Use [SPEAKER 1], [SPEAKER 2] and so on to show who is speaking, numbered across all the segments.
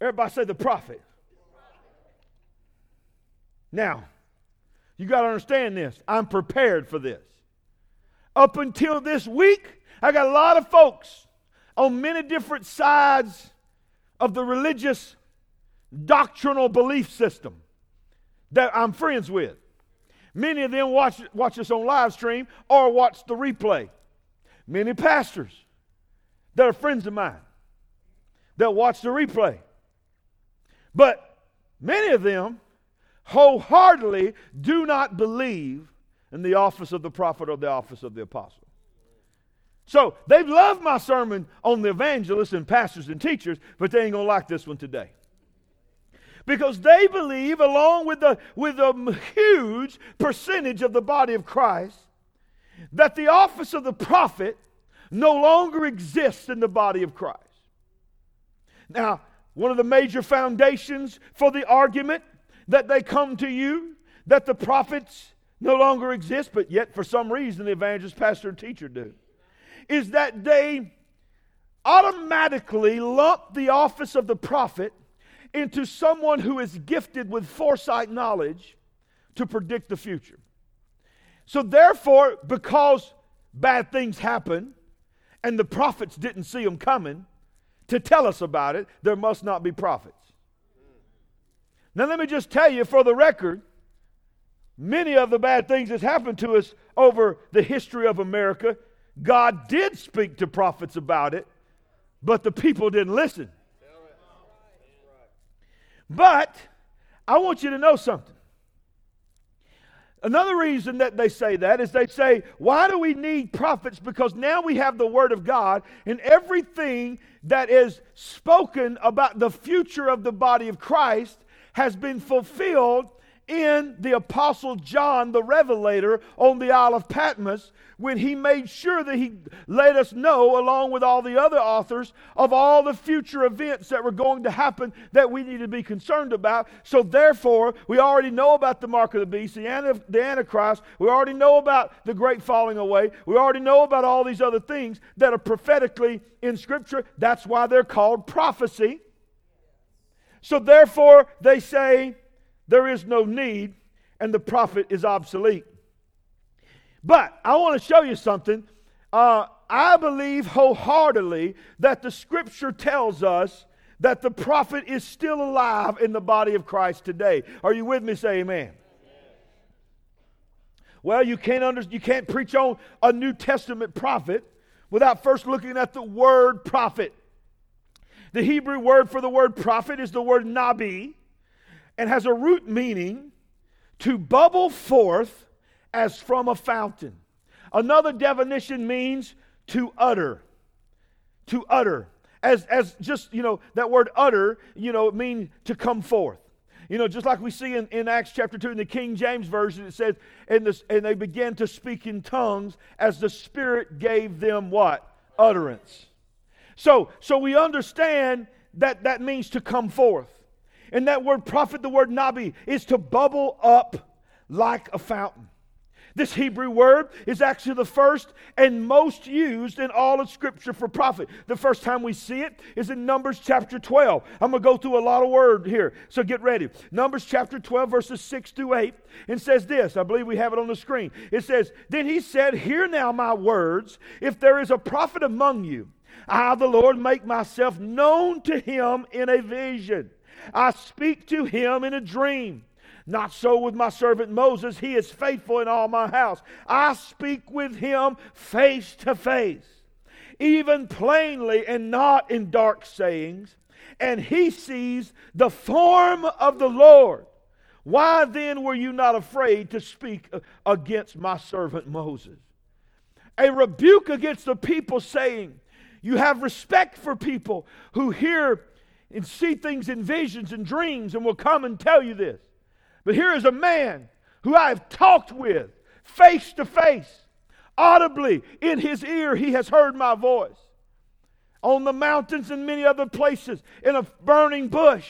[SPEAKER 1] Everybody say the prophet. Now, you got to understand this. I'm prepared for this. Up until this week, I got a lot of folks on many different sides of the religious doctrinal belief system that I'm friends with. Many of them watch, watch us on live stream or watch the replay. Many pastors that are friends of mine that watch the replay. But many of them wholeheartedly do not believe in the office of the prophet or the office of the apostle. So they've loved my sermon on the evangelists and pastors and teachers, but they ain't gonna like this one today. Because they believe, along with the with a huge percentage of the body of Christ, that the office of the prophet no longer exists in the body of Christ. Now, one of the major foundations for the argument that they come to you that the prophets no longer exist, but yet for some reason the evangelist, pastor, and teacher do, is that they automatically lump the office of the prophet into someone who is gifted with foresight knowledge to predict the future. So, therefore, because bad things happen and the prophets didn't see them coming to tell us about it, there must not be prophets. Now, let me just tell you for the record many of the bad things that's happened to us over the history of America, God did speak to prophets about it, but the people didn't listen. But I want you to know something. Another reason that they say that is they say, why do we need prophets? Because now we have the Word of God, and everything that is spoken about the future of the body of Christ has been fulfilled in the Apostle John, the Revelator, on the Isle of Patmos, when he made sure that he let us know, along with all the other authors, of all the future events that were going to happen that we need to be concerned about. So, therefore, we already know about the mark of the beast, the, Antichrist. We already know about the great falling away. We already know about all these other things that are prophetically in Scripture. That's why they're called prophecy. So therefore, they say there is no need and the prophet is obsolete. But I want to show you something. Uh, I believe wholeheartedly that the scripture tells us that the prophet is still alive in the body of Christ today. Are you with me? Say amen. Well, you can't, under, you can't preach on a New Testament prophet without first looking at the word prophet. The Hebrew word for the word prophet is the word nabi and has a root meaning to bubble forth as from a fountain. Another definition means to utter. To utter. As, as just, you know, that word utter, you know, it means to come forth. You know, just like we see in, in Acts chapter 2 in the King James Version, it says, and, this, and they began to speak in tongues as the Spirit gave them what? Utterance. So, so we understand that that means to come forth. And that word prophet, the word nabi, is to bubble up like a fountain. This Hebrew word is actually the first and most used in all of Scripture for prophet. The first time we see it is in Numbers chapter 12. I'm going to go through a lot of word here, so get ready. Numbers chapter 12, verses 6 through 8, and says this. I believe we have it on the screen. It says, Then he said, Hear now my words. If there is a prophet among you, I, the Lord, make myself known to him in a vision. I speak to him in a dream. Not so with my servant Moses. He is faithful in all my house. I speak with him face to face, even plainly and not in dark sayings. And he sees the form of the Lord. Why then were you not afraid to speak uh, against my servant Moses? A rebuke against the people saying, you have respect for people who hear and see things in visions and dreams and will come and tell you this. But here is a man who I have talked with face to face, audibly in his ear, he has heard my voice. On the mountains and many other places, in a burning bush.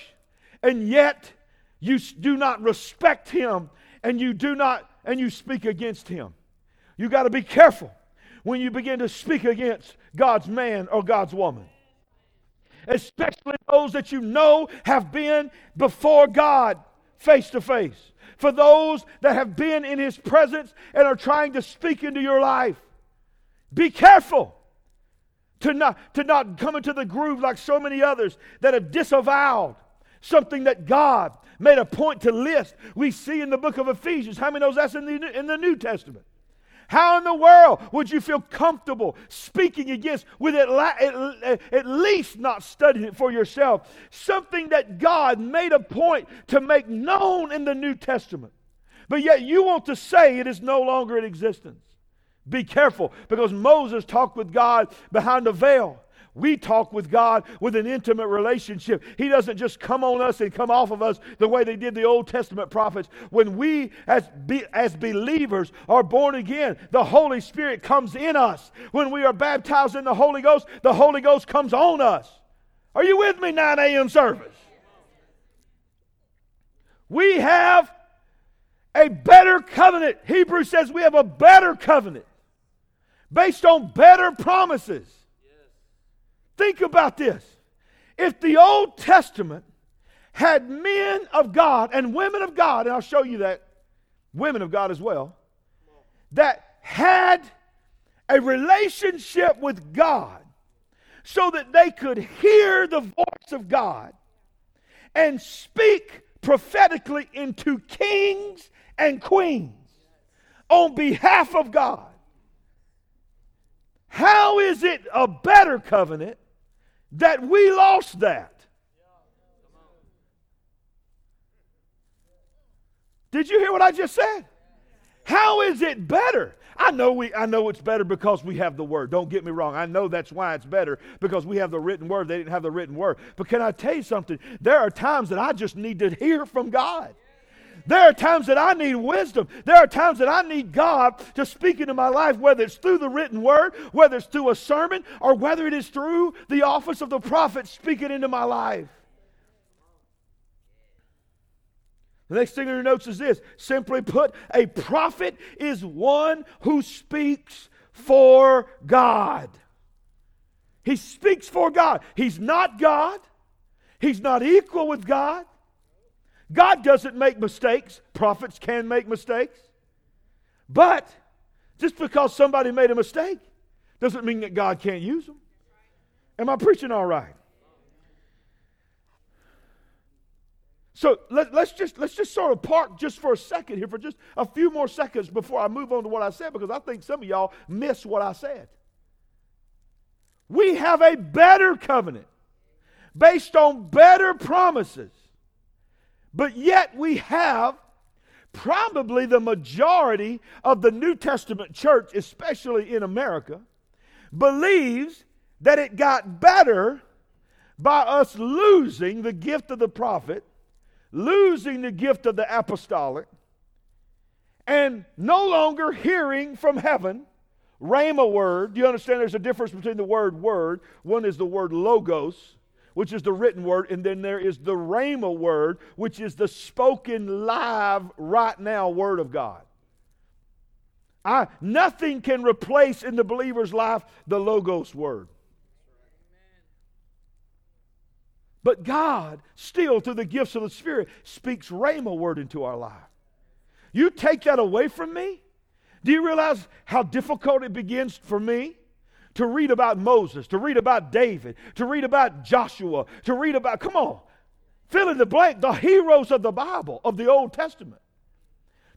[SPEAKER 1] And yet you do not respect him and you do not, and you speak against him. You got to be careful when you begin to speak against God's man or God's woman. Especially those that you know have been before God face to face. For those that have been in His presence and are trying to speak into your life, be careful to not, to not come into the groove like so many others that have disavowed something that God made a point to list. We see in the book of Ephesians. How many knows that's in the, in the New Testament? How in the world would you feel comfortable speaking against with at, at, at, least not studying it for yourself? Something that God made a point to make known in the New Testament. But yet you want to say it is no longer in existence. Be careful because Moses talked with God behind a veil. We talk with God with an intimate relationship. He doesn't just come on us and come off of us the way they did the Old Testament prophets. When we, as, be, as believers, are born again, the Holy Spirit comes in us. When we are baptized in the Holy Ghost, the Holy Ghost comes on us. Are you with me, 9 a.m. service? We have a better covenant. Hebrews says we have a better covenant based on better promises. Think about this. If the Old Testament had men of God and women of God, and I'll show you that, women of God as well, that had a relationship with God so that they could hear the voice of God and speak prophetically into kings and queens on behalf of God. How is it a better covenant that we lost that. Did you hear what I just said? How is it better? I know we I know it's better because we have the word. Don't get me wrong. I know that's why it's better because we have the written word. They didn't have the written word. But can I tell you something? There are times that I just need to hear from God. There are times that I need wisdom. There are times that I need God to speak into my life, whether it's through the written word, whether it's through a sermon, or whether it is through the office of the prophet speaking into my life. The next thing in your notes is this simply put, a prophet is one who speaks for God. He speaks for God. He's not God, he's not equal with God. God doesn't make mistakes. Prophets can make mistakes. But just because somebody made a mistake doesn't mean that God can't use them. Am I preaching all right? So let, us just let's just sort of park just for a second here for just a few more seconds before I move on to what I said because I think some of y'all missed what I said. We have a better covenant based on better promises but yet we have probably the majority of the New Testament church, especially in America, believes that it got better by us losing the gift of the prophet, losing the gift of the apostolic, and no longer hearing from heaven. Rhema word. Do you understand there's a difference between the word word? One is the word logos, which is the written word, and then there is the Rhema word, which is the spoken live right now word of God. I, nothing can replace in the believer's life the Logos word. But God, still through the gifts of the Spirit, speaks Rhema word into our life. You take that away from me? Do you realize how difficult it begins for me? To read about Moses, to read about David, to read about Joshua, to read about, come on, fill in the blank, the heroes of the Bible, of the Old Testament.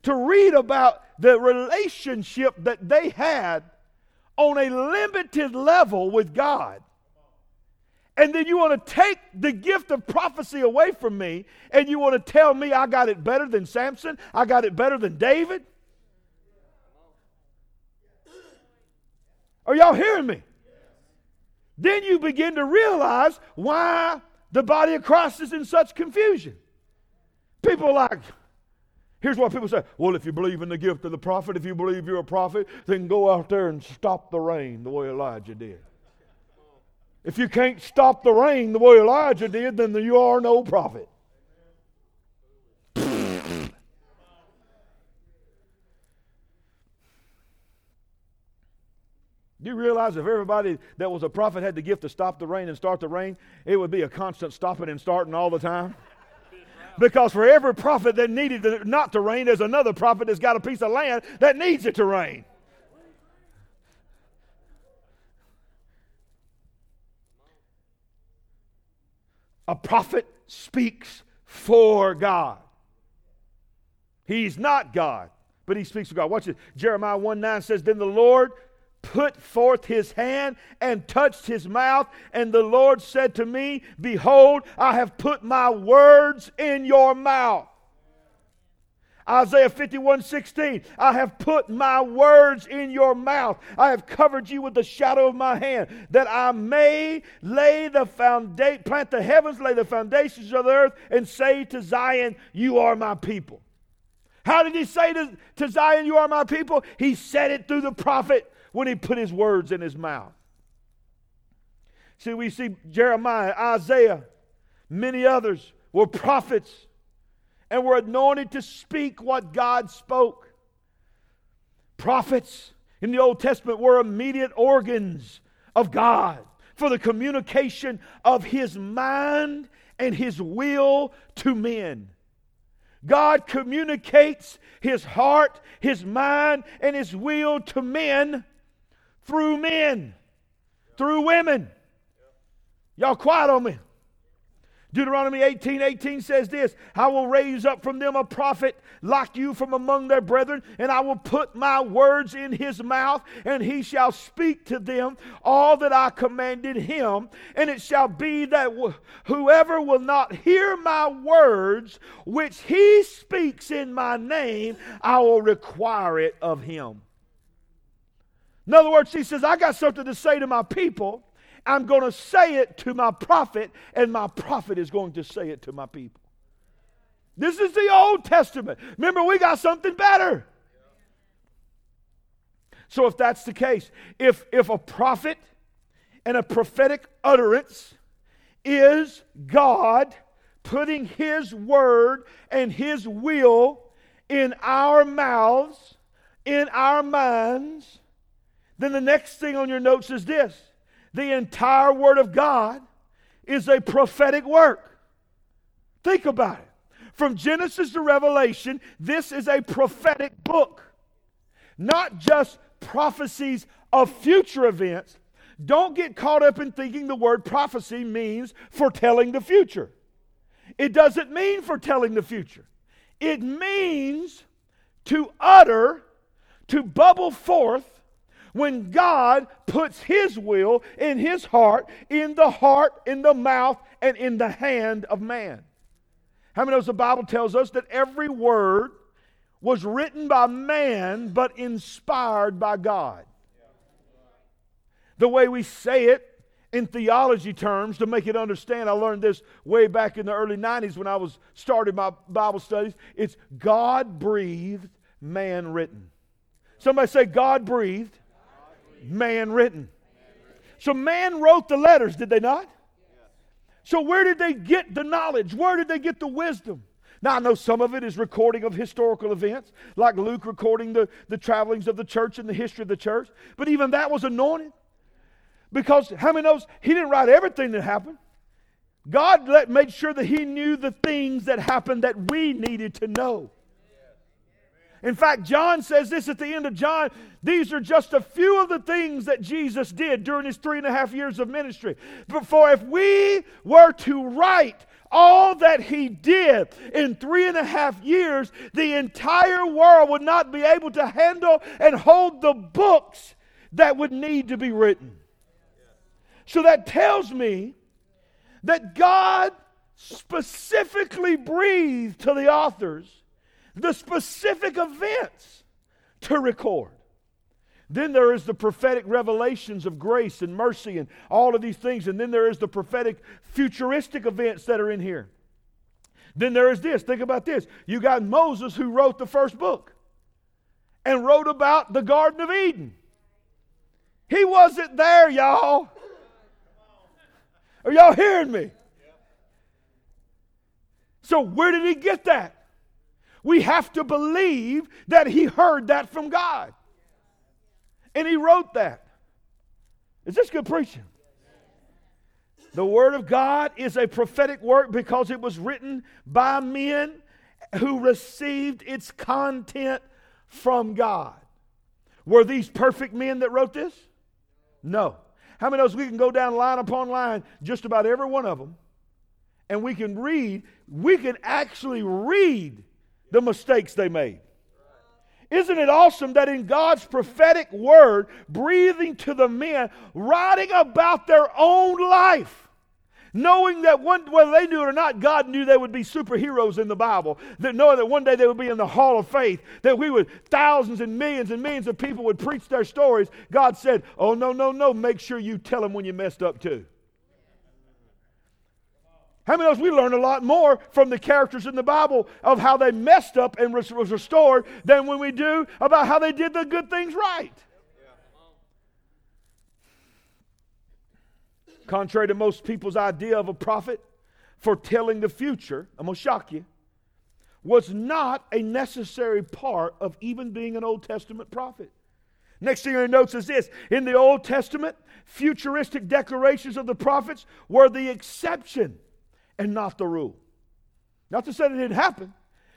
[SPEAKER 1] To read about the relationship that they had on a limited level with God. And then you want to take the gift of prophecy away from me and you want to tell me I got it better than Samson, I got it better than David. Are y'all hearing me? Then you begin to realize why the body of Christ is in such confusion. People like, here's what people say well, if you believe in the gift of the prophet, if you believe you're a prophet, then go out there and stop the rain the way Elijah did. If you can't stop the rain the way Elijah did, then you are no prophet. Do you realize if everybody that was a prophet had the gift to stop the rain and start the rain, it would be a constant stopping and starting all the time? Because for every prophet that needed to, not to rain, there's another prophet that's got a piece of land that needs it to rain. A prophet speaks for God. He's not God, but he speaks for God. Watch this. Jeremiah 1 9 says, Then the Lord put forth his hand and touched his mouth. And the Lord said to me, Behold, I have put my words in your mouth. Isaiah 51 16, I have put my words in your mouth. I have covered you with the shadow of my hand, that I may lay the foundation, plant the heavens, lay the foundations of the earth, and say to Zion, You are my people. How did he say to, to Zion, You are my people? He said it through the prophet when he put his words in his mouth. See, we see Jeremiah, Isaiah, many others were prophets and were anointed to speak what God spoke. Prophets in the Old Testament were immediate organs of God for the communication of his mind and his will to men. God communicates his heart, his mind, and his will to men through men, through women. Y'all quiet on me. Deuteronomy 18 18 says this I will raise up from them a prophet like you from among their brethren, and I will put my words in his mouth, and he shall speak to them all that I commanded him. And it shall be that whoever will not hear my words, which he speaks in my name, I will require it of him. In other words, he says, I got something to say to my people. I'm going to say it to my prophet, and my prophet is going to say it to my people. This is the Old Testament. Remember, we got something better. So, if that's the case, if, if a prophet and a prophetic utterance is God putting His word and His will in our mouths, in our minds, then the next thing on your notes is this the entire Word of God is a prophetic work. Think about it. From Genesis to Revelation, this is a prophetic book, not just prophecies of future events. Don't get caught up in thinking the word prophecy means foretelling the future. It doesn't mean foretelling the future, it means to utter, to bubble forth when God puts His will in His heart, in the heart, in the mouth, and in the hand of man. How many knows the Bible tells us that every word was written by man but inspired by God? The way we say it in theology terms to make it understand, I learned this way back in the early 90s when I was started my Bible studies. It's God breathed, man written. Somebody say God breathed, man written. So man wrote the letters, did they not? So where did they get the knowledge? Where did they get the wisdom? Now, I know some of it is recording of historical events, like Luke recording the, the travelings of the church and the history of the church. But even that was anointed. Because how many knows he didn't write everything that happened? God let, made sure that he knew the things that happened that we needed to know. In fact, John says this at the end of John. These are just a few of the things that Jesus did during his three and a half years of ministry. But for if we were to write all that he did in three and a half years, the entire world would not be able to handle and hold the books that would need to be written. So that tells me that God specifically breathed to the authors the specific events to record. Then there is the prophetic revelations of grace and mercy and all of these things. And then there is the prophetic futuristic events that are in here. Then there is this. Think about this. You got Moses who wrote the first book and wrote about the Garden of Eden. He wasn't there, y'all. Are y'all hearing me? So, where did he get that? We have to believe that he heard that from God. And he wrote that. Is this good preaching? The Word of God is a prophetic work because it was written by men who received its content from God. Were these perfect men that wrote this? No. How many of us we can go down line upon line, just about every one of them, and we can read, we can actually read the mistakes they made. Isn't it awesome that in God's prophetic word, breathing to the men, writing about their own life, knowing that one, whether they knew it or not, God knew they would be superheroes in the Bible, that knowing that one day they would be in the hall of faith, that we would, thousands and millions and millions of people would preach their stories, God said, Oh, no, no, no, make sure you tell them when you messed up too. How many of us we learn a lot more from the characters in the Bible of how they messed up and was, restored than when we do about how they did the good things right? Contrary to most people's idea of a prophet foretelling the future, I'm going to shock you, was not a necessary part of even being an Old Testament prophet. Next thing your notes is this In the Old Testament, futuristic declarations of the prophets were the exception and not the rule. Not to say that it didn't happen.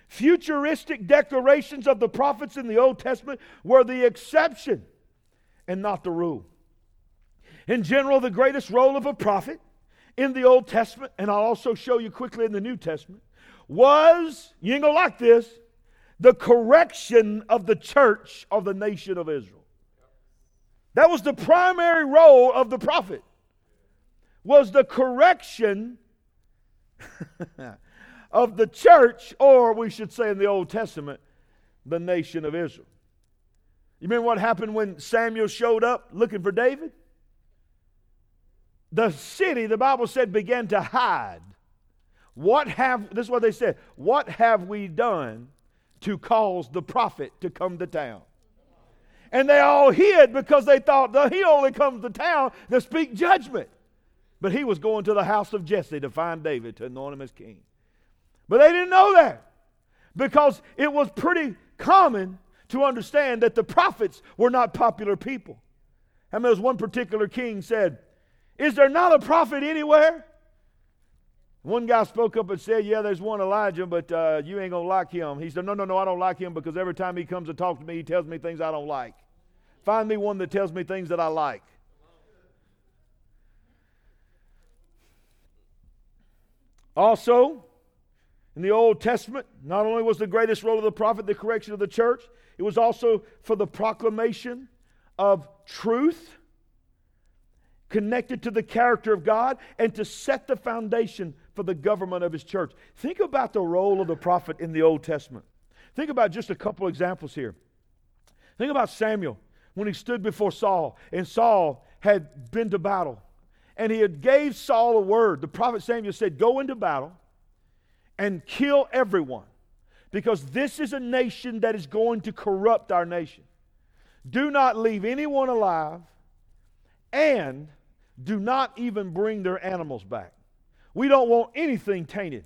[SPEAKER 1] Futuristic declarations of the prophets in the Old Testament were the exception and not the rule. In general, the greatest role of a prophet in the Old Testament, and I'll also show you quickly in the New Testament, was, you ain't gonna like this, the correction of the church of the nation of Israel. That was the primary role of the prophet, was the correction of the church, or we should say in the Old Testament, the nation of Israel. You remember what happened when Samuel showed up looking for David? The city, the Bible said, began to hide. What have, this is what they said, what have we done to cause the prophet to come to town? And they all hid because they thought he only comes to town to speak judgment. But he was going to the house of Jesse to find David to anoint him as king. But they didn't know that because it was pretty common to understand that the prophets were not popular people. I mean, as one particular king said, Is there not a prophet anywhere? One guy spoke up and said, Yeah, there's one Elijah, but uh, you ain't going to like him. He said, No, no, no, I don't like him because every time he comes to talk to me, he tells me things I don't like. Find me one that tells me things that I like. Also, in the Old Testament, not only was the greatest role of the prophet the correction of the church, it was also for the proclamation of truth connected to the character of God and to set the foundation for the government of his church. Think about the role of the prophet in the Old Testament. Think about just a couple examples here. Think about Samuel when he stood before Saul and Saul had been to battle and he had gave Saul a word. The prophet Samuel said, Go into battle and kill everyone, because this is a nation that is going to corrupt our nation. Do not leave anyone alive, and do not even bring their animals back. We don't want anything tainted.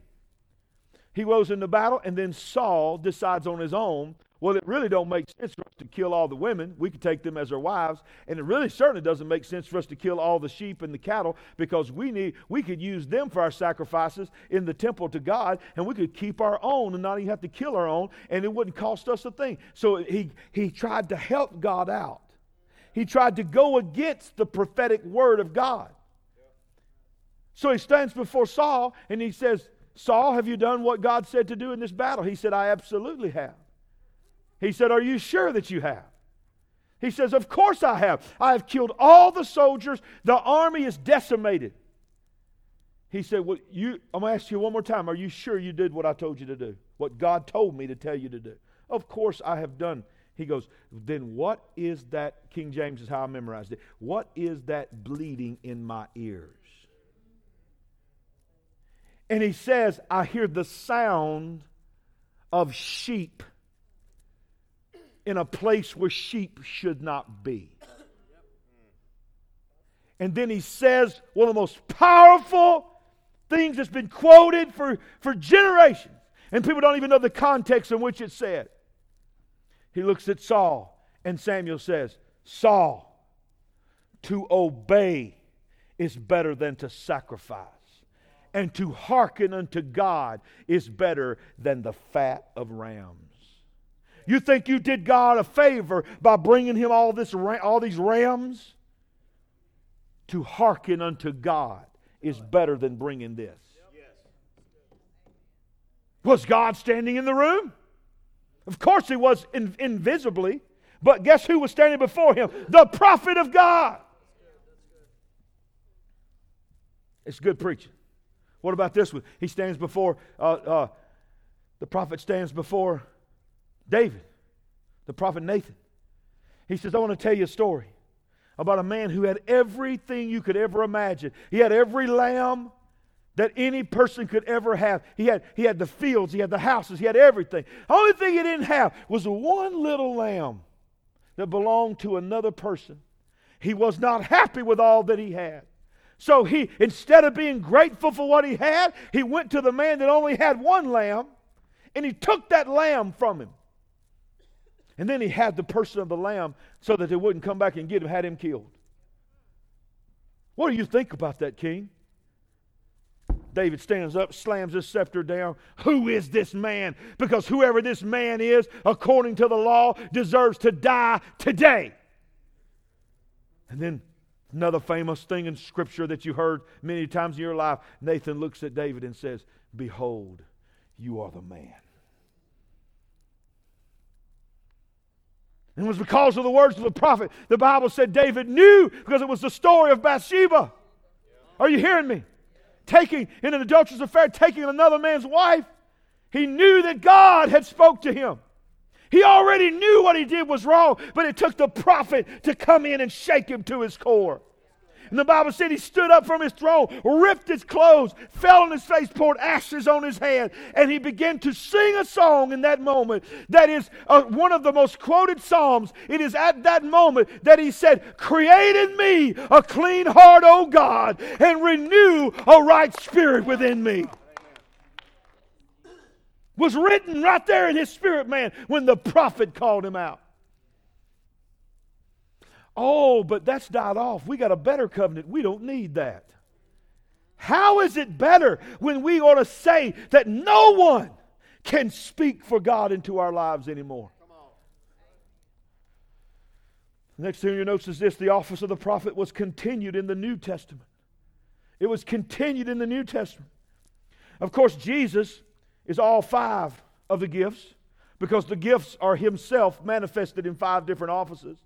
[SPEAKER 1] He goes into battle, and then Saul decides on his own well, it really don't make sense for us to kill all the women. We could take them as our wives, and it really certainly doesn't make sense for us to kill all the sheep and the cattle because we need we could use them for our sacrifices in the temple to God, and we could keep our own and not even have to kill our own, and it wouldn't cost us a thing. So he he tried to help God out. He tried to go against the prophetic word of God. So he stands before Saul and he says, Saul, have you done what God said to do in this battle? He said, I absolutely have. He said, Are you sure that you have? He says, Of course I have. I have killed all the soldiers. The army is decimated. He said, Well, you, I'm going to ask you one more time. Are you sure you did what I told you to do? What God told me to tell you to do? Of course I have done. He goes, Then what is that? King James is how I memorized it. What is that bleeding in my ears? And he says, I hear the sound of sheep in a place where sheep should not be. And then he says one of the most powerful things that's been quoted for, for generations. And people don't even know the context in which it's said. He looks at Saul, and Samuel says, Saul, To obey is better than to sacrifice, and to hearken unto God is better than the fat of rams. You think you did God a favor by bringing him all, this, all these rams? To hearken unto God is better than bringing this. Was God standing in the room? Of course, he was in, invisibly. But guess who was standing before him? The prophet of God. It's good preaching. What about this one? He stands before, uh, uh, the prophet stands before David, the prophet Nathan. He says, I want to tell you a story about a man who had everything you could ever imagine. He had every lamb that any person could ever have. He had, he had the fields, he had the houses, he had everything. The only thing he didn't have was one little lamb that belonged to another person. He was not happy with all that he had. So he, instead of being grateful for what he had, he went to the man that only had one lamb and he took that lamb from him. And then he had the person of the lamb so that they wouldn't come back and get him, had him killed. What do you think about that, king? David stands up, slams his scepter down. Who is this man? Because whoever this man is, according to the law, deserves to die today. And then another famous thing in Scripture that you heard many times in your life Nathan looks at David and says, Behold, you are the man. And it was because of the words of the prophet. The Bible said David knew because it was the story of Bathsheba. Are you hearing me? taking in an adulterous affair, taking another man's wife. He knew that God had spoke to him. He already knew what he did was wrong, but it took the prophet to come in and shake him to his core. And the Bible said he stood up from his throne, ripped his clothes, fell on his face, poured ashes on his head, and he began to sing a song in that moment that is uh, one of the most quoted Psalms. It is at that moment that he said, Create in me a clean heart, O God, and renew a right spirit within me. Was written right there in his spirit, man, when the prophet called him out. Oh, but that's died off. We got a better covenant. We don't need that. How is it better when we ought to say that no one can speak for God into our lives anymore? Next thing you notice is this the office of the prophet was continued in the New Testament. It was continued in the New Testament. Of course, Jesus is all five of the gifts because the gifts are himself manifested in five different offices.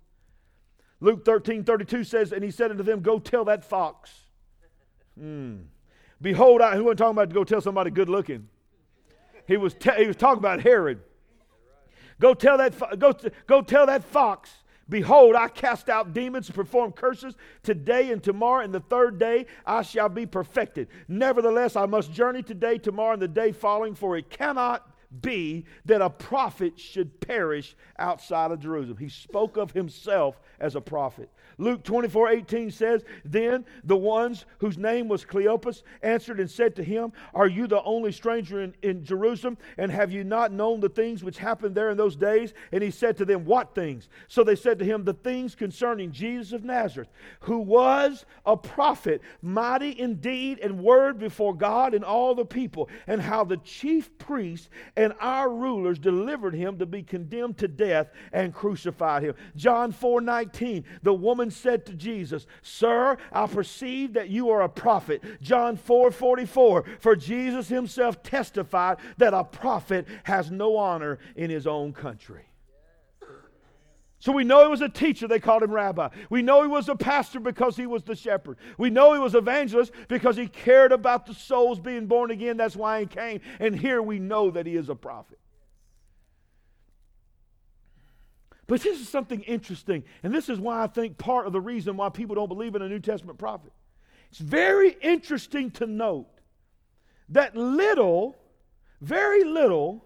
[SPEAKER 1] Luke 13 32 says, And he said unto them, Go tell that fox. Hmm. Behold, I, who wasn't talking about to go tell somebody good looking? He was, te- he was talking about Herod. Go tell that, go, t- go tell that fox. Behold, I cast out demons and perform curses today and tomorrow, and the third day I shall be perfected. Nevertheless, I must journey today, tomorrow, and the day following, for it cannot be that a prophet should perish outside of Jerusalem. He spoke of himself as a prophet. Luke 24 18 says, Then the ones whose name was Cleopas answered and said to him, Are you the only stranger in, in Jerusalem? And have you not known the things which happened there in those days? And he said to them, What things? So they said to him, The things concerning Jesus of Nazareth, who was a prophet, mighty in deed and word before God and all the people, and how the chief priests and our rulers delivered him to be condemned to death and crucified him. John 4 19, the woman said to Jesus, Sir, I perceive that you are a prophet. John 4 44, for Jesus himself testified that a prophet has no honor in his own country. So we know he was a teacher, they called him rabbi. We know he was a pastor because he was the shepherd. We know he was evangelist because he cared about the souls being born again. That's why he came. And here we know that he is a prophet. But this is something interesting, and this is why I think part of the reason why people don't believe in a New Testament prophet. It's very interesting to note that little, very little,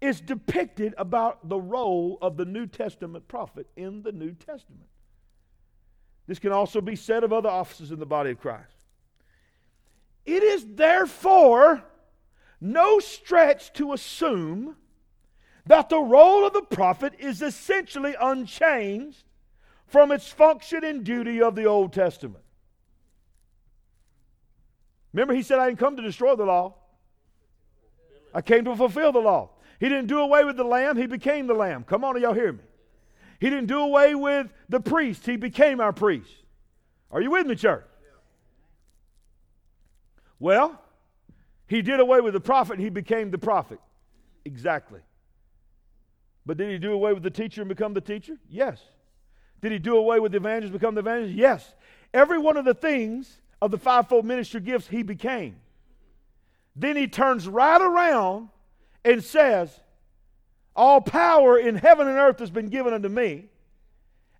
[SPEAKER 1] is depicted about the role of the New Testament prophet in the New Testament. This can also be said of other offices in the body of Christ. It is therefore no stretch to assume that the role of the prophet is essentially unchanged from its function and duty of the Old Testament. Remember, he said, I didn't come to destroy the law, I came to fulfill the law. He didn't do away with the lamb, he became the lamb. Come on, y'all hear me? He didn't do away with the priest, he became our priest. Are you with me, church? Well, he did away with the prophet, he became the prophet. Exactly. But did he do away with the teacher and become the teacher? Yes. Did he do away with the evangelist, and become the evangelist? Yes. Every one of the things of the fivefold ministry gifts he became. Then he turns right around and says, All power in heaven and earth has been given unto me,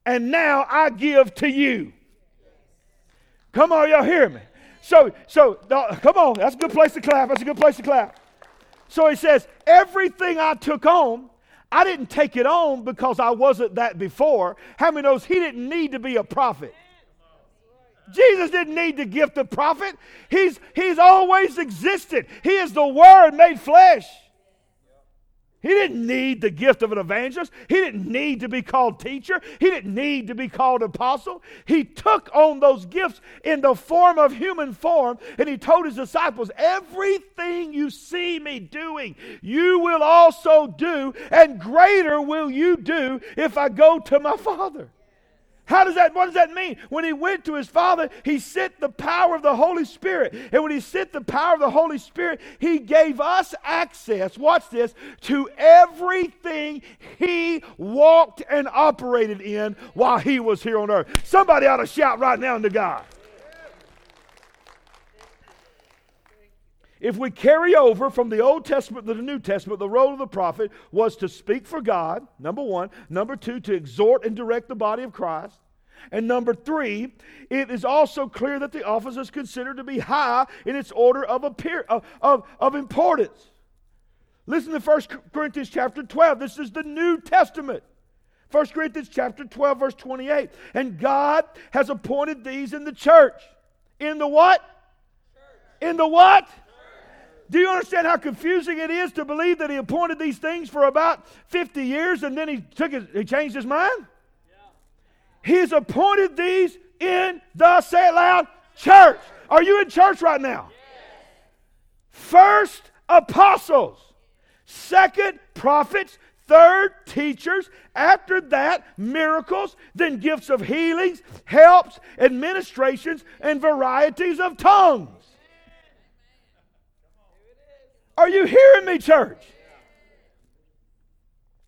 [SPEAKER 1] and now I give to you. Come on, y'all hear me? So, so come on, that's a good place to clap. That's a good place to clap. So he says, Everything I took on, I didn't take it on because I wasn't that before. How many knows he didn't need to be a prophet? Jesus didn't need the gift of prophet. He's, he's always existed. He is the Word made flesh. He didn't need the gift of an evangelist. He didn't need to be called teacher. He didn't need to be called apostle. He took on those gifts in the form of human form, and he told his disciples, Everything you see me doing, you will also do, and greater will you do if I go to my Father. How does that, what does that mean? When he went to his father, he sent the power of the Holy Spirit. And when he sent the power of the Holy Spirit, he gave us access, watch this, to everything he walked and operated in while he was here on earth. Somebody ought to shout right now to God. If we carry over from the Old Testament to the New Testament, the role of the prophet was to speak for God, number one. Number two, to exhort and direct the body of Christ. And number three, it is also clear that the office is considered to be high in its order of, appear, of, of, of importance. Listen to 1 Corinthians chapter 12. This is the New Testament. 1 Corinthians chapter 12, verse 28. And God has appointed these in the church. In the what? Church. In the what? Do you understand how confusing it is to believe that he appointed these things for about 50 years and then he took his, he changed his mind? Yeah. He's appointed these in the say it loud church. Are you in church right now? Yes. First apostles, second prophets, third teachers, after that miracles, then gifts of healings, helps, administrations, and varieties of tongues. Are you hearing me, church?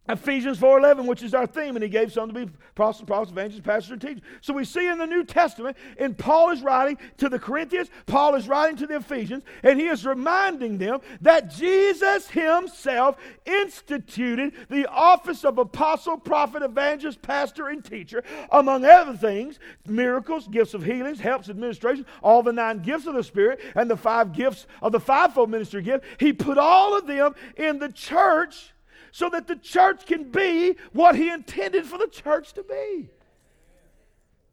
[SPEAKER 1] Ephesians 4.11, which is our theme, and he gave some to be apostles, prophets, evangelists, pastors, and teachers. So we see in the New Testament, and Paul is writing to the Corinthians, Paul is writing to the Ephesians, and he is reminding them that Jesus himself instituted the office of apostle, prophet, evangelist, pastor, and teacher, among other things, miracles, gifts of healings, helps, administration, all the nine gifts of the Spirit, and the five gifts of the fivefold ministry gift. He put all of them in the church so that the church can be what he intended for the church to be.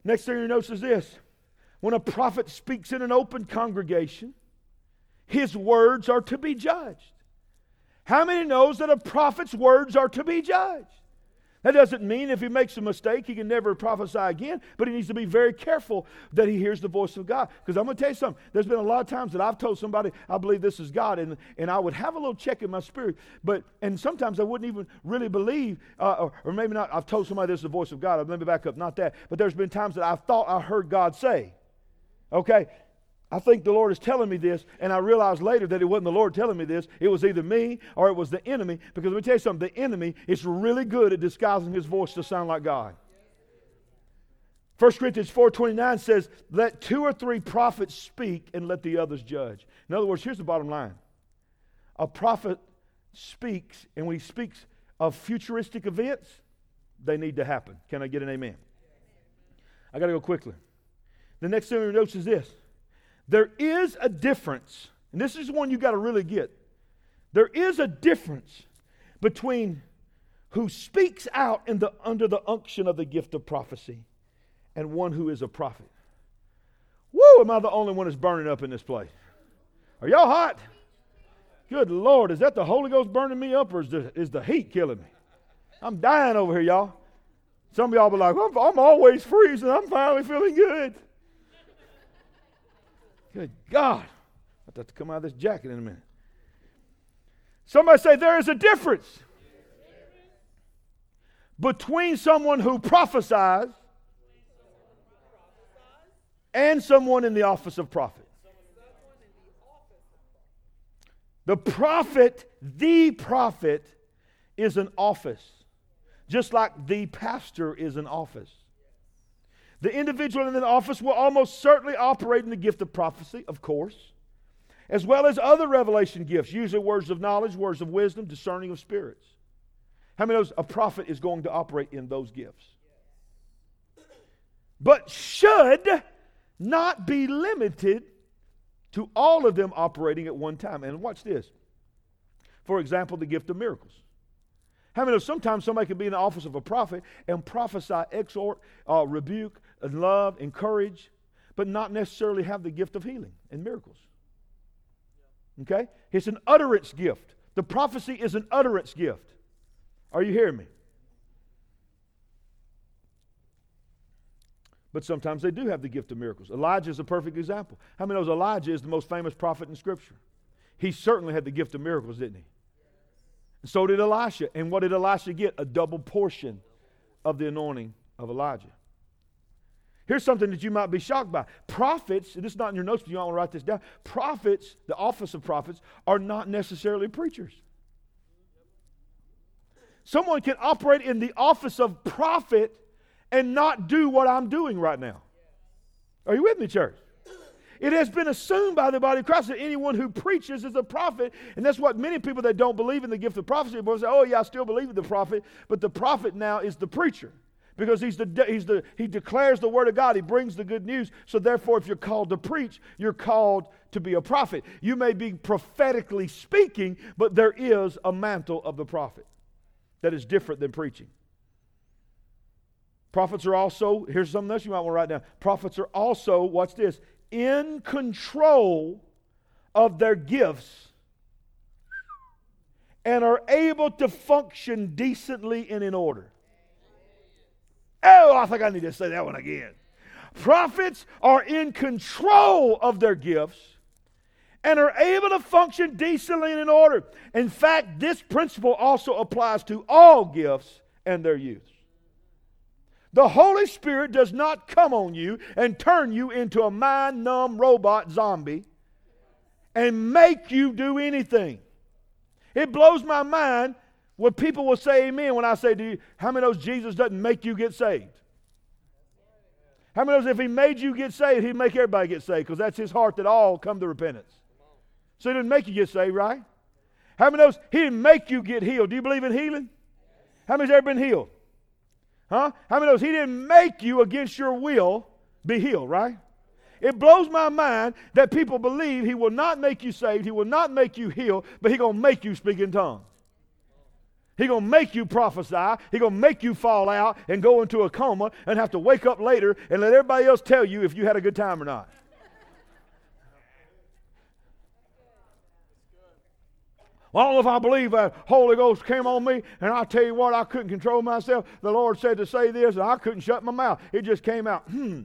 [SPEAKER 1] Next thing you notice is this when a prophet speaks in an open congregation, his words are to be judged. How many knows that a prophet's words are to be judged? That doesn't mean if he makes a mistake, he can never prophesy again, but he needs to be very careful that he hears the voice of God. Because I'm going to tell you something. There's been a lot of times that I've told somebody, I believe this is God, and, and I would have a little check in my spirit, but and sometimes I wouldn't even really believe, uh, or, or, maybe not, I've told somebody this is the voice of God. Let me back up, not that. But there's been times that I thought I heard God say, okay, I think the Lord is telling me this, and I realized later that it wasn't the Lord telling me this. It was either me or it was the enemy. Because let me tell you something the enemy is really good at disguising his voice to sound like God. 1 Corinthians 4.29 says, Let two or three prophets speak and let the others judge. In other words, here's the bottom line. A prophet speaks, and when he speaks of futuristic events, they need to happen. Can I get an amen? I got to go quickly. The next thing we notice is this there is a difference, and this is one you got to really get. There is a difference between who speaks out in the, under the unction of the gift of prophecy and one who is a prophet. Woo, am I the only one that's burning up in this place? Are y'all hot? Good Lord, is that the Holy Ghost burning me up or is the, is the heat killing me? I'm dying over here, y'all. Some of y'all be like, I'm, I'm always freezing. I'm finally feeling good. Good God. I'll have to come out of this jacket in a minute. Somebody say there is a difference between someone who prophesies and someone in the office of prophet. The prophet, the prophet, is an office, just like the pastor is an office. The individual in the office will almost certainly operate in the gift of prophecy, of course, as well as other revelation gifts, usually words of knowledge, words of wisdom, discerning of spirits. How many knows a prophet is going to operate in those gifts? But should not be limited to all of them operating at one time. And watch this. For example, the gift of miracles. How many know sometimes somebody can be in the office of a prophet and prophesy, exhort, uh, rebuke, and love, encourage, but not necessarily have the gift of healing and miracles? Okay? It's an utterance gift. The prophecy is an utterance gift. Are you hearing me? But sometimes they do have the gift of miracles. Elijah is a perfect example. How many knows Elijah is the most famous prophet in Scripture? He certainly had the gift of miracles, didn't he? And so did Elisha. And what did Elisha get? A double portion of the anointing of Elijah. Here's something that you might be shocked by. Prophets, this is not in your notes, but you might want to write this down. Prophets, the office of prophets, are not necessarily preachers. Someone can operate in the office of prophet and not do what I'm doing right now. Are you with me, church? It has been assumed by the body of Christ that anyone who preaches is a prophet, and that's what many people that don't believe in the gift of prophecy will say, "Oh yeah, I still believe in the prophet," but the prophet now is the preacher because he's the, he's the, he declares the word of God. He brings the good news. So therefore, if you're called to preach, you're called to be a prophet. You may be prophetically speaking, but there is a mantle of the prophet that is different than preaching. Prophets are also, here's something else you might want to write down. Prophets are also, watch this, in control of their gifts and are able to function decently and in order. Oh, I think I need to say that one again. Prophets are in control of their gifts and are able to function decently and in order. In fact, this principle also applies to all gifts and their use. The Holy Spirit does not come on you and turn you into a mind numb robot zombie and make you do anything. It blows my mind when people will say amen when I say, Do you, How many knows Jesus doesn't make you get saved? How many knows if he made you get saved, he'd make everybody get saved because that's his heart that all come to repentance. So he didn't make you get saved, right? How many knows he didn't make you get healed? Do you believe in healing? How many's ever been healed? Huh? How many knows he didn't make you against your will be healed, right? It blows my mind that people believe he will not make you saved, he will not make you healed, but he going to make you speak in tongues. He going to make you prophesy. He going to make you fall out and go into a coma and have to wake up later and let everybody else tell you if you had a good time or not. Well, I don't know if I believe that Holy Ghost came on me, and I tell you what, I couldn't control myself. The Lord said to say this, and I couldn't shut my mouth. It just came out. Hmm.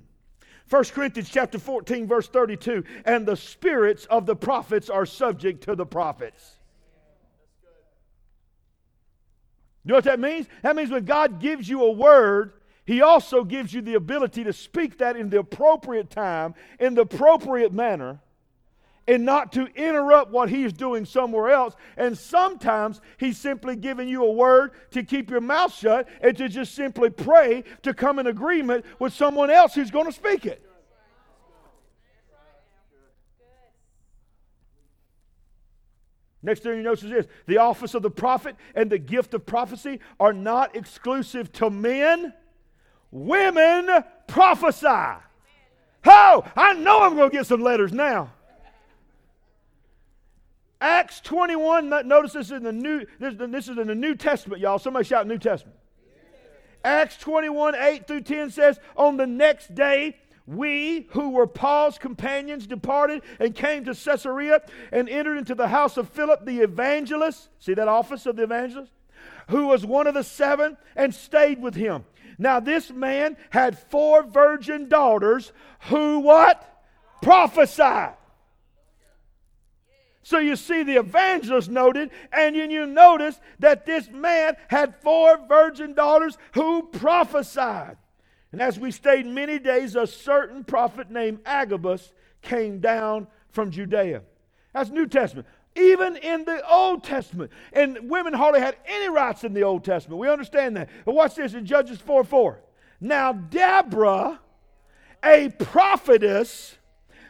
[SPEAKER 1] 1 Corinthians chapter 14, verse 32, and the spirits of the prophets are subject to the prophets. You know what that means? That means when God gives you a word, He also gives you the ability to speak that in the appropriate time, in the appropriate manner, and not to interrupt what he's doing somewhere else. And sometimes he's simply giving you a word to keep your mouth shut and to just simply pray to come in agreement with someone else who's going to speak it. Next thing you notice is this the office of the prophet and the gift of prophecy are not exclusive to men. Women prophesy. Oh, I know I'm going to get some letters now. Acts 21, notice this is in the New, this, this is in the New Testament, y'all. Somebody shout New Testament. Acts 21, 8 through 10 says, On the next day, we who were Paul's companions departed and came to Caesarea and entered into the house of Philip the evangelist. See that office of the evangelist? Who was one of the seven and stayed with him. Now, this man had four virgin daughters who what? Prophesied. So you see, the evangelist noted, and you notice that this man had four virgin daughters who prophesied. And as we stayed many days, a certain prophet named Agabus came down from Judea. That's New Testament. Even in the Old Testament. And women hardly had any rights in the Old Testament. We understand that. But watch this in Judges 4 4. Now, Deborah, a prophetess,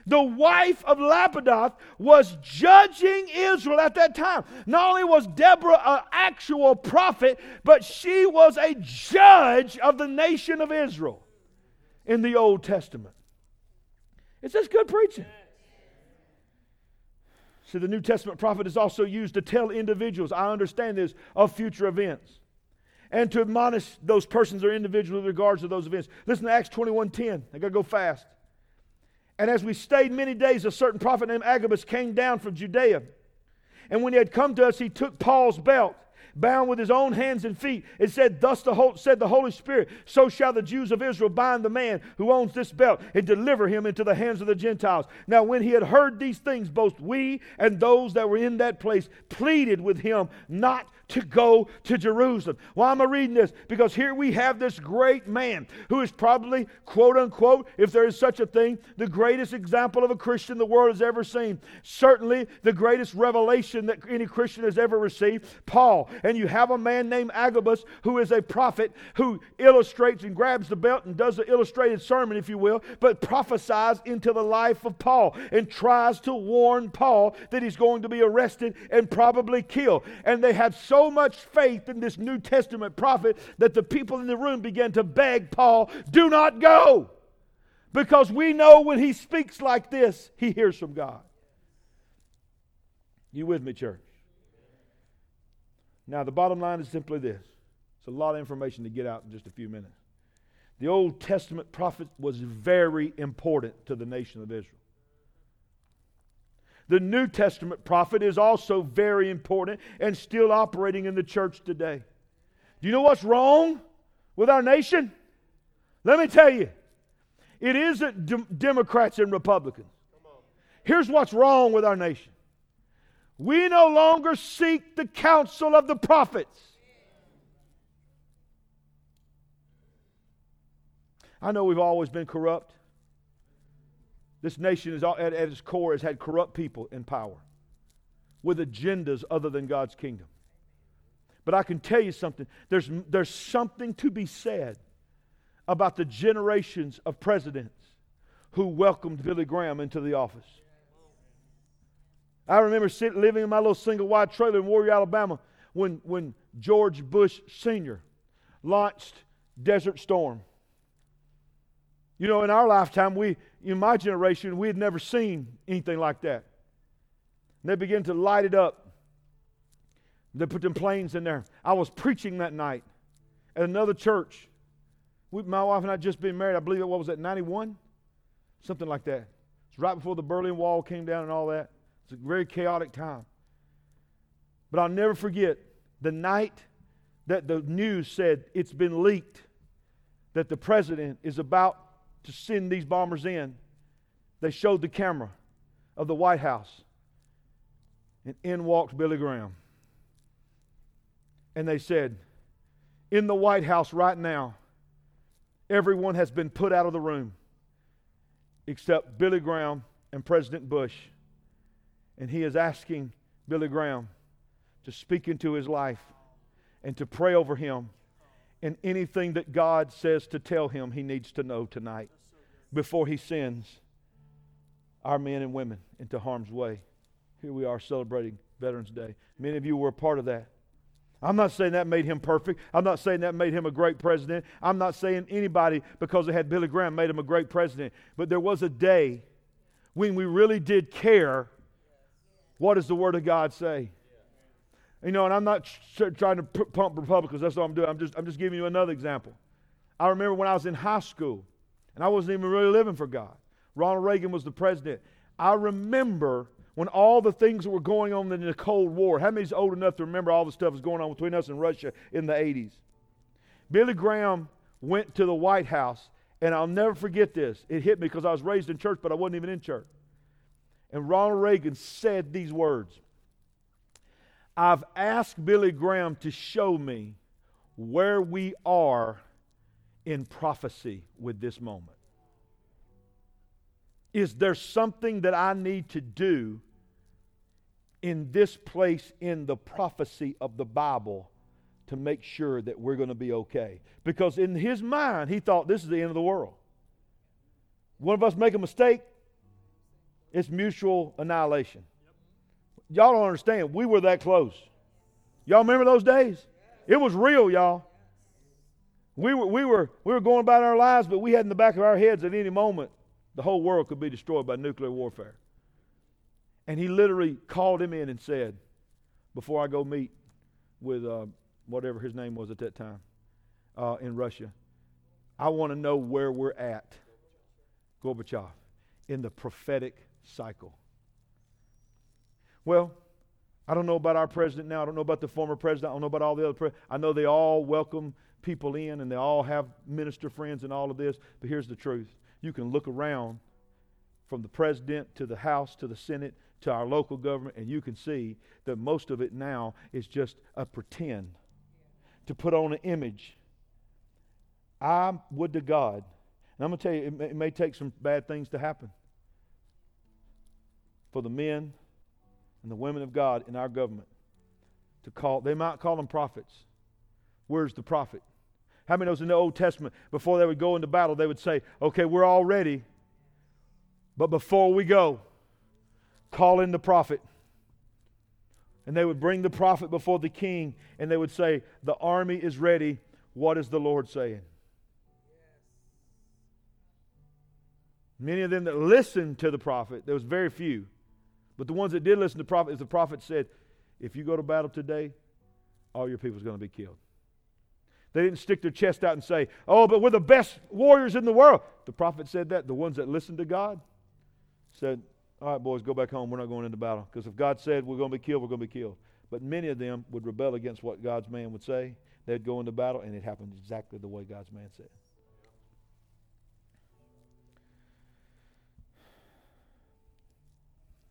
[SPEAKER 1] the wife of Lapidoth, was judging Israel at that time. Not only was Deborah an actual prophet, but she was a judge of the nation of Israel in the Old Testament. It's just good preaching. See, the New Testament prophet is also used to tell individuals, I understand this, of future events. And to admonish those persons or individuals with regards to those events. Listen to Acts 21.10. I gotta go fast. And as we stayed many days, a certain prophet named Agabus came down from Judea. And when he had come to us, he took Paul's belt bound with his own hands and feet. It said, Thus the whole, said the Holy Spirit, so shall the Jews of Israel bind the man who owns this belt and deliver him into the hands of the Gentiles. Now, when he had heard these things, both we and those that were in that place pleaded with him not to go to Jerusalem. Why am I reading this? Because here we have this great man who is probably, quote unquote, if there is such a thing, the greatest example of a Christian the world has ever seen. Certainly the greatest revelation that any Christian has ever received, Paul. And you have a man named Agabus who is a prophet who illustrates and grabs the belt and does an illustrated sermon, if you will, but prophesies into the life of Paul and tries to warn Paul that he's going to be arrested and probably killed. And they so so much faith in this New Testament prophet that the people in the room began to beg Paul, do not go. Because we know when he speaks like this, he hears from God. You with me, church? Now, the bottom line is simply this it's a lot of information to get out in just a few minutes. The Old Testament prophet was very important to the nation of Israel. The New Testament prophet is also very important and still operating in the church today. Do you know what's wrong with our nation? Let me tell you, it isn't de- Democrats and Republicans. Here's what's wrong with our nation we no longer seek the counsel of the prophets. I know we've always been corrupt. This nation is at, at its core has had corrupt people in power with agendas other than God's kingdom. But I can tell you something. There's, there's something to be said about the generations of presidents who welcomed Billy Graham into the office. I remember sitting, living in my little single wide trailer in Warrior, Alabama, when, when George Bush Sr. launched Desert Storm. You know, in our lifetime, we, in my generation, we had never seen anything like that. And they began to light it up. They put them planes in there. I was preaching that night at another church. We, my wife and I just been married. I believe it what was that 91? Something like that. It's right before the Berlin Wall came down and all that. It's a very chaotic time. But I'll never forget the night that the news said it's been leaked that the president is about to send these bombers in, they showed the camera of the White House. And in walked Billy Graham. And they said, In the White House right now, everyone has been put out of the room except Billy Graham and President Bush. And he is asking Billy Graham to speak into his life and to pray over him and anything that God says to tell him he needs to know tonight before he sends our men and women into harm's way. Here we are celebrating Veterans Day. Many of you were a part of that. I'm not saying that made him perfect. I'm not saying that made him a great president. I'm not saying anybody, because they had Billy Graham, made him a great president. But there was a day when we really did care what does the Word of God say? You know, and I'm not trying to pump Republicans. That's all I'm doing. I'm just, I'm just giving you another example. I remember when I was in high school, and I wasn't even really living for God. Ronald Reagan was the president. I remember when all the things that were going on in the Cold War. How many's old enough to remember all the stuff that was going on between us and Russia in the 80s? Billy Graham went to the White House, and I'll never forget this. It hit me because I was raised in church, but I wasn't even in church. And Ronald Reagan said these words I've asked Billy Graham to show me where we are in prophecy with this moment. Is there something that I need to do in this place in the prophecy of the Bible to make sure that we're going to be okay? Because in his mind, he thought this is the end of the world. One of us make a mistake, it's mutual annihilation. Y'all don't understand. We were that close. Y'all remember those days? It was real, y'all. We were, we, were, we were going about our lives, but we had in the back of our heads at any moment the whole world could be destroyed by nuclear warfare. And he literally called him in and said, Before I go meet with uh, whatever his name was at that time uh, in Russia, I want to know where we're at, Gorbachev, in the prophetic cycle. Well, I don't know about our president now. I don't know about the former president. I don't know about all the other presidents. I know they all welcome people in and they all have minister friends and all of this. But here's the truth you can look around from the president to the House to the Senate to our local government, and you can see that most of it now is just a pretend to put on an image. I would to God, and I'm going to tell you, it may, it may take some bad things to happen for the men and the women of God in our government to call, they might call them prophets. Where's the prophet? How many knows in the Old Testament, before they would go into battle, they would say, okay, we're all ready, but before we go, call in the prophet. And they would bring the prophet before the king, and they would say, The army is ready. What is the Lord saying? Many of them that listened to the prophet, there was very few, but the ones that did listen to the prophet, as the prophet said, if you go to battle today, all your people is going to be killed. They didn't stick their chest out and say, Oh, but we're the best warriors in the world. The prophet said that. The ones that listened to God said, All right, boys, go back home. We're not going into battle. Because if God said we're going to be killed, we're going to be killed. But many of them would rebel against what God's man would say. They'd go into battle, and it happened exactly the way God's man said.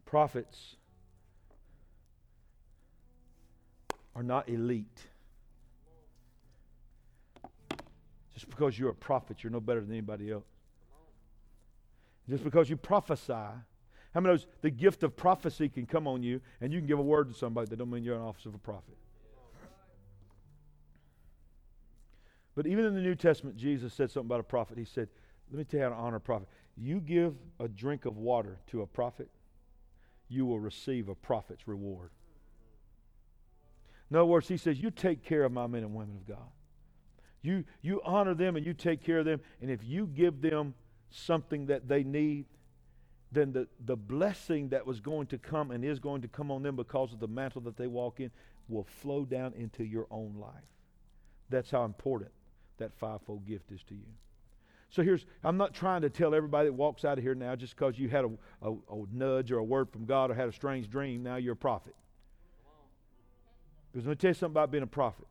[SPEAKER 1] Prophets are not elite. Just because you're a prophet, you're no better than anybody else. Just because you prophesy, how many knows the gift of prophecy can come on you and you can give a word to somebody that don't mean you're an office of a prophet. But even in the New Testament, Jesus said something about a prophet. He said, Let me tell you how to honor a prophet. You give a drink of water to a prophet, you will receive a prophet's reward. In other words, he says, You take care of my men and women of God. You, you honor them and you take care of them. And if you give them something that they need, then the, the blessing that was going to come and is going to come on them because of the mantle that they walk in will flow down into your own life. That's how important that fivefold gift is to you. So here's, I'm not trying to tell everybody that walks out of here now just because you had a, a, a, nudge or a word from God or had a strange dream, now you're a prophet. Because let me tell you something about being a prophet.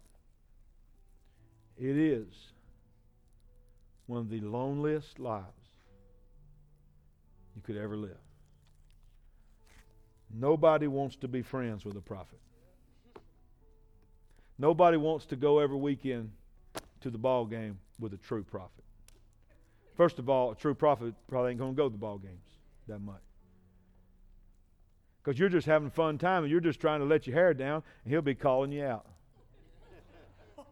[SPEAKER 1] It is one of the loneliest lives you could ever live. Nobody wants to be friends with a prophet. Nobody wants to go every weekend to the ball game with a true prophet. First of all, a true prophet probably ain't going to go to the ball games that much. Because you're just having fun time and you're just trying to let your hair down, and he'll be calling you out.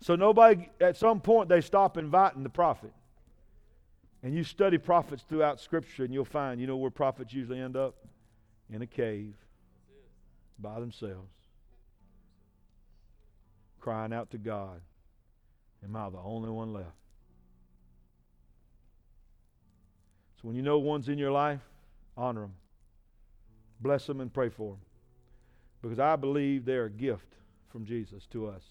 [SPEAKER 1] So nobody, at some point, they stop inviting the prophet. And you study prophets throughout Scripture, and you'll find, you know where prophets usually end up? In a cave by themselves, crying out to God. Am I the only one left? So when you know one's in your life, honor them, bless them, and pray for them. Because I believe they're a gift from Jesus to us.